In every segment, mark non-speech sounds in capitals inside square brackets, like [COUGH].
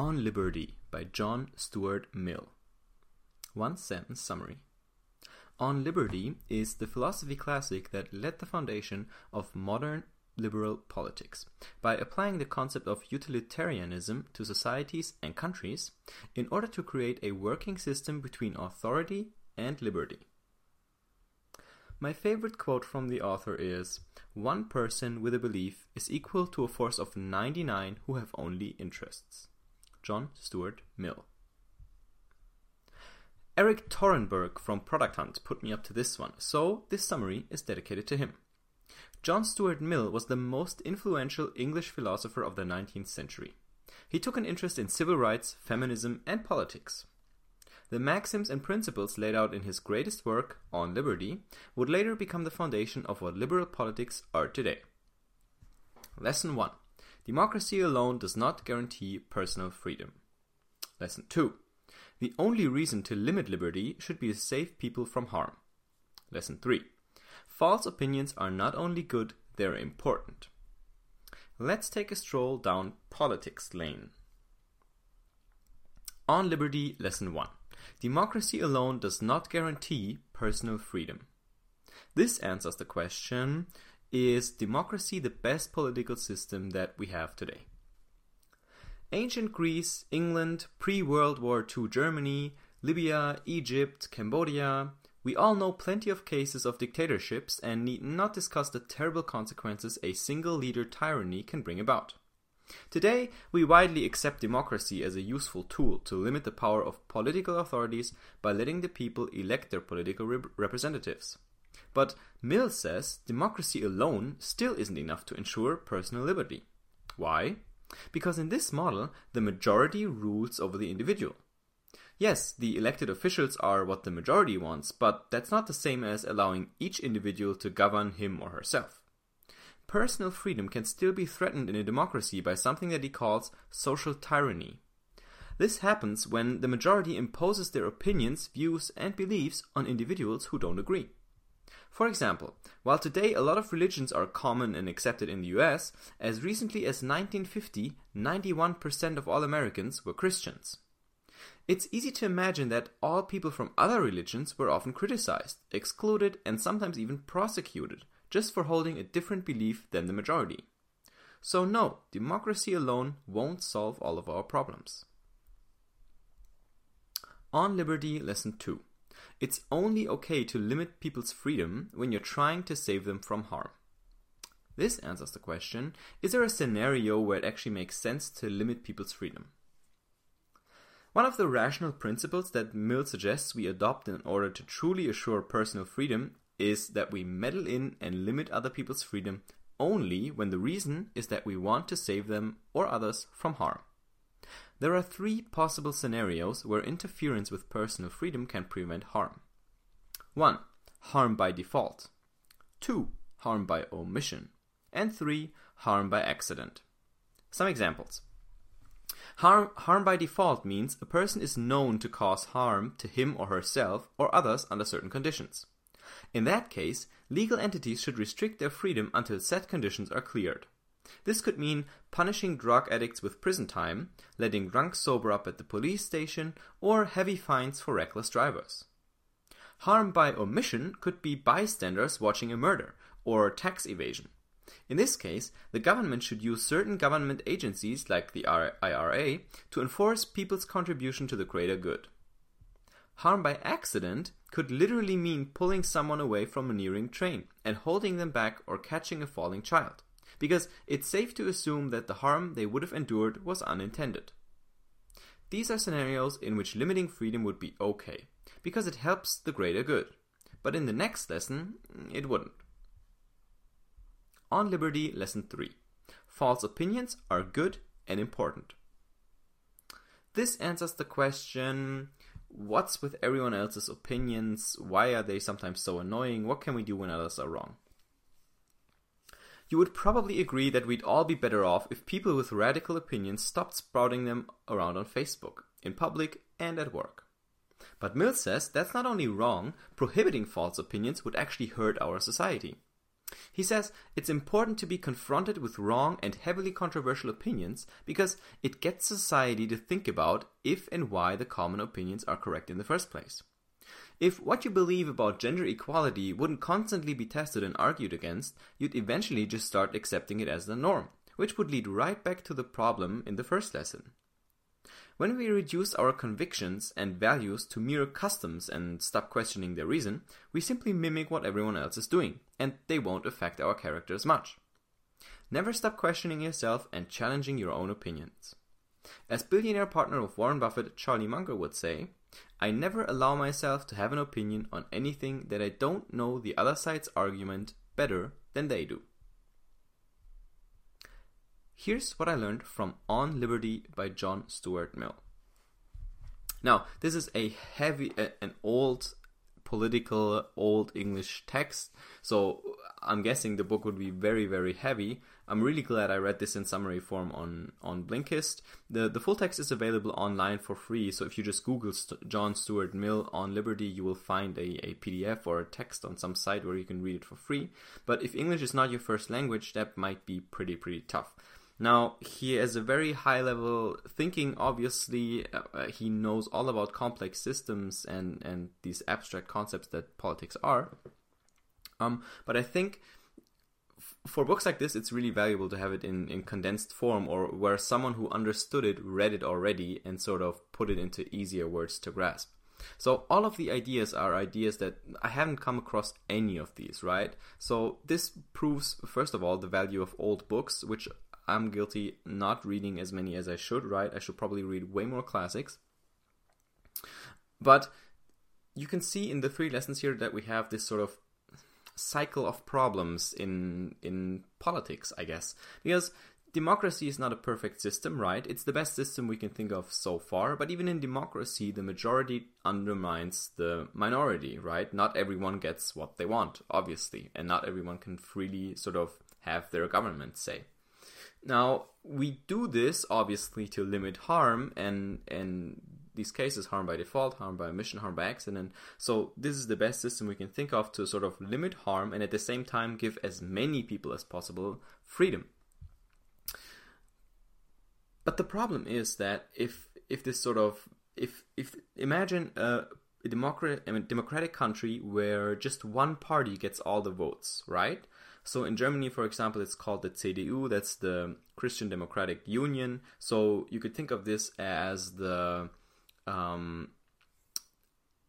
On Liberty by John Stuart Mill. One sentence summary. On Liberty is the philosophy classic that led the foundation of modern liberal politics by applying the concept of utilitarianism to societies and countries in order to create a working system between authority and liberty. My favorite quote from the author is One person with a belief is equal to a force of 99 who have only interests. John Stuart Mill. Erik Torenberg from Product Hunt put me up to this one, so this summary is dedicated to him. John Stuart Mill was the most influential English philosopher of the 19th century. He took an interest in civil rights, feminism, and politics. The maxims and principles laid out in his greatest work, On Liberty, would later become the foundation of what liberal politics are today. Lesson 1 Democracy alone does not guarantee personal freedom. Lesson 2 The only reason to limit liberty should be to save people from harm. Lesson 3 False opinions are not only good, they're important. Let's take a stroll down politics lane. On Liberty, Lesson 1 Democracy alone does not guarantee personal freedom. This answers the question Is democracy the best political system that we have today? Ancient Greece, England, pre World War II Germany, Libya, Egypt, Cambodia, we all know plenty of cases of dictatorships and need not discuss the terrible consequences a single leader tyranny can bring about. Today, we widely accept democracy as a useful tool to limit the power of political authorities by letting the people elect their political rep- representatives. But Mill says democracy alone still isn't enough to ensure personal liberty. Why? Because in this model, the majority rules over the individual. Yes, the elected officials are what the majority wants, but that's not the same as allowing each individual to govern him or herself. Personal freedom can still be threatened in a democracy by something that he calls social tyranny. This happens when the majority imposes their opinions, views, and beliefs on individuals who don't agree. For example, while today a lot of religions are common and accepted in the US, as recently as 1950, 91% of all Americans were Christians. It's easy to imagine that all people from other religions were often criticized, excluded, and sometimes even prosecuted just for holding a different belief than the majority. So, no, democracy alone won't solve all of our problems. On Liberty, Lesson 2 It's only okay to limit people's freedom when you're trying to save them from harm. This answers the question Is there a scenario where it actually makes sense to limit people's freedom? One of the rational principles that Mill suggests we adopt in order to truly assure personal freedom is that we meddle in and limit other people's freedom only when the reason is that we want to save them or others from harm. There are three possible scenarios where interference with personal freedom can prevent harm. 1. Harm by default. 2. Harm by omission. And 3. Harm by accident. Some examples. Harm, harm by default means a person is known to cause harm to him or herself or others under certain conditions. In that case, legal entities should restrict their freedom until set conditions are cleared. This could mean punishing drug addicts with prison time, letting drunks sober up at the police station, or heavy fines for reckless drivers. Harm by omission could be bystanders watching a murder, or tax evasion. In this case, the government should use certain government agencies, like the IRA, to enforce people's contribution to the greater good. Harm by accident could literally mean pulling someone away from a nearing train and holding them back or catching a falling child, because it's safe to assume that the harm they would have endured was unintended. These are scenarios in which limiting freedom would be okay, because it helps the greater good. But in the next lesson, it wouldn't. On Liberty, Lesson 3 False opinions are good and important. This answers the question what's with everyone else's opinions? Why are they sometimes so annoying? What can we do when others are wrong? You would probably agree that we'd all be better off if people with radical opinions stopped sprouting them around on Facebook, in public, and at work. But Mill says that's not only wrong, prohibiting false opinions would actually hurt our society. He says it's important to be confronted with wrong and heavily controversial opinions because it gets society to think about if and why the common opinions are correct in the first place. If what you believe about gender equality wouldn't constantly be tested and argued against, you'd eventually just start accepting it as the norm, which would lead right back to the problem in the first lesson. When we reduce our convictions and values to mere customs and stop questioning their reason, we simply mimic what everyone else is doing, and they won't affect our characters much. Never stop questioning yourself and challenging your own opinions. As billionaire partner of Warren Buffett, Charlie Munger would say, I never allow myself to have an opinion on anything that I don't know the other side's argument better than they do. Here's what I learned from On Liberty by John Stuart Mill. Now, this is a heavy, an old political, old English text, so I'm guessing the book would be very, very heavy. I'm really glad I read this in summary form on on Blinkist. the The full text is available online for free. So if you just Google St- John Stuart Mill on Liberty, you will find a, a PDF or a text on some site where you can read it for free. But if English is not your first language, that might be pretty pretty tough. Now, he has a very high level thinking, obviously. Uh, he knows all about complex systems and, and these abstract concepts that politics are. Um, but I think for books like this, it's really valuable to have it in, in condensed form or where someone who understood it read it already and sort of put it into easier words to grasp. So all of the ideas are ideas that I haven't come across any of these, right? So this proves, first of all, the value of old books, which I'm guilty not reading as many as I should, right? I should probably read way more classics. But you can see in the three lessons here that we have this sort of cycle of problems in in politics, I guess. Because democracy is not a perfect system, right? It's the best system we can think of so far, but even in democracy, the majority undermines the minority, right? Not everyone gets what they want, obviously, and not everyone can freely sort of have their government say. Now, we do this obviously to limit harm and and these cases harm by default, harm by omission, harm by accident. So this is the best system we can think of to sort of limit harm and at the same time give as many people as possible freedom. But the problem is that if if this sort of if if imagine a, democratic a democratic country where just one party gets all the votes, right? So in Germany, for example, it's called the CDU. That's the Christian Democratic Union. So you could think of this as the um,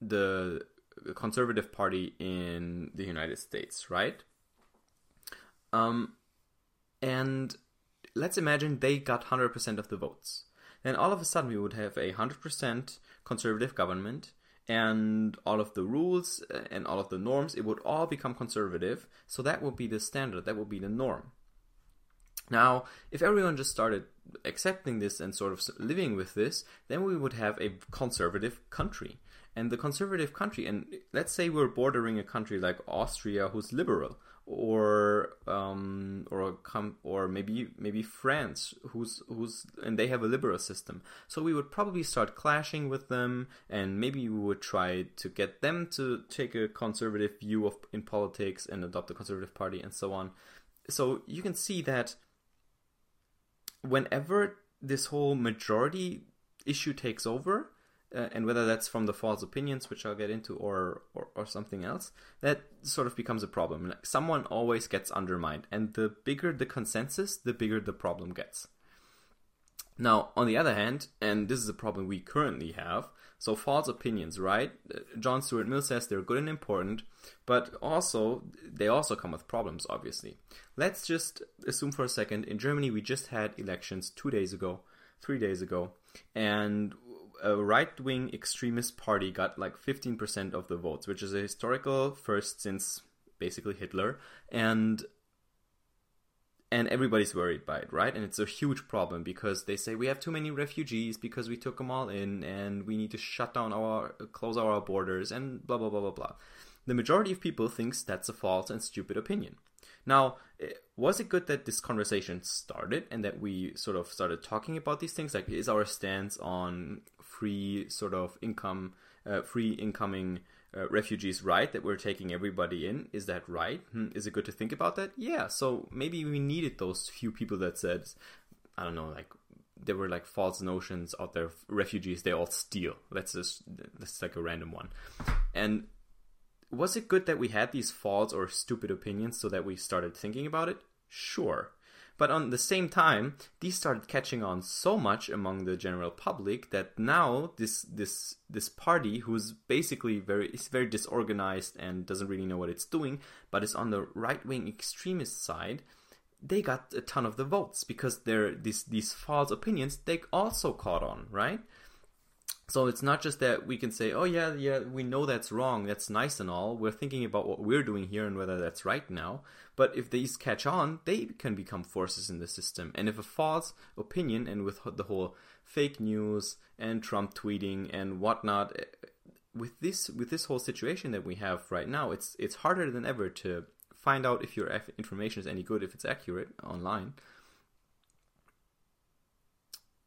the conservative party in the United States, right? Um, and let's imagine they got 100% of the votes. Then all of a sudden we would have a 100% conservative government and all of the rules uh, and all of the norms, it would all become conservative. So that would be the standard, that would be the norm. Now, if everyone just started accepting this and sort of living with this, then we would have a conservative country. And the conservative country, and let's say we're bordering a country like Austria who's liberal, or um, or com- or maybe maybe France, who's who's and they have a liberal system. So we would probably start clashing with them, and maybe we would try to get them to take a conservative view of in politics and adopt a conservative party and so on. So you can see that whenever this whole majority issue takes over, uh, and whether that's from the false opinions, which I'll get into, or, or, or something else, that sort of becomes a problem. Like someone always gets undermined, and the bigger the consensus, the bigger the problem gets. Now, on the other hand, and this is a problem we currently have, so false opinions, right? John Stuart Mill says they're good and important, but also they also come with problems, obviously. Let's just assume for a second in Germany we just had elections two days ago, three days ago, and a right wing extremist party got like 15% of the votes, which is a historical first since basically Hitler. And and everybody's worried by it, right? And it's a huge problem because they say we have too many refugees because we took them all in and we need to shut down our close our borders and blah blah blah blah blah. The majority of people thinks that's a false and stupid opinion. Now, eh, was it good that this conversation started and that we sort of started talking about these things? Like, is our stance on free sort of income, uh, free incoming uh, refugees right that we're taking everybody in? Is that right? Hmm, is it good to think about that? Yeah. So maybe we needed those few people that said, I don't know, like there were like false notions out there. Refugees, they all steal. Let's just that's like a random one. And was it good that we had these false or stupid opinions so that we started thinking about it? Sure. But on the same time, these started catching on so much among the general public that now this this this party, who's basically very is very disorganized and doesn't really know what it's doing, but is on the right wing extremist side, they got a ton of the votes because they're these these false opinions they also caught on, right? So it's not just that we can say, oh yeah, yeah, we know that's wrong, that's nice and all. We're thinking about what we're doing here and whether that's right now. But if these catch on, they can become forces in the system. And if a false opinion, and with the whole fake news and Trump tweeting and whatnot, eh, with this with this whole situation that we have right now, it's it's harder than ever to find out if your information is any good, if it's accurate online.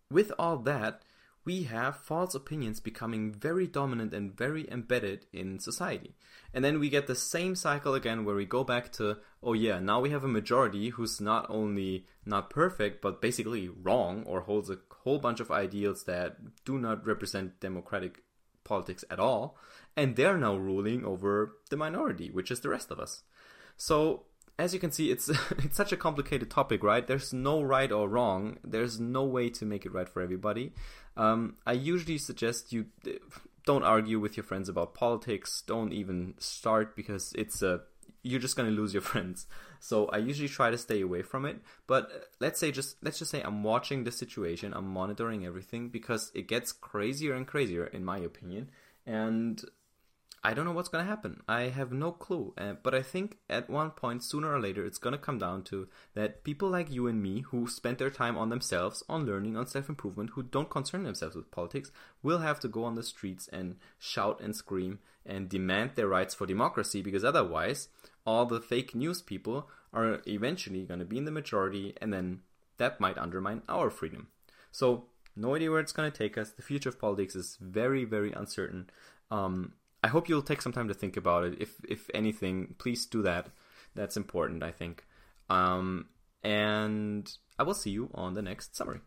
With all that, we have false opinions becoming very dominant and very embedded in society. And then we get the same cycle again where we go back to, oh yeah, now we have a majority who's not only not perfect, but basically wrong or holds a whole bunch of ideals that do not represent democratic politics at all. And they're now ruling over the minority, which is the rest of us. So as you can see, it's [LAUGHS] it's such a complicated topic, right? There's no right or wrong. There's no way to make it right for everybody. Um, I usually suggest you don't argue with your friends about politics. Don't even start because it's a you're just going to lose your [LAUGHS] friends. So I usually try to stay away from it. But let's say just let's just say I'm watching the situation, I'm monitoring everything because it gets crazier and crazier in my opinion. And I don't know what's going to happen. I have no clue. Uh, but I think at one point, sooner or later, it's going to come down to that people like you and me, who spend their time on themselves, on learning, on self improvement, who don't concern themselves with politics, will have to go on the streets and shout and scream and demand their rights for democracy because otherwise, all the fake news people are eventually going to be in the majority and then that might undermine our freedom. So, no idea where it's going to take us. The future of politics is very, very uncertain. Um, I hope you'll take some time to think about it. If if anything, please do that. That's important, I think. Um, and I will see you on the next summary.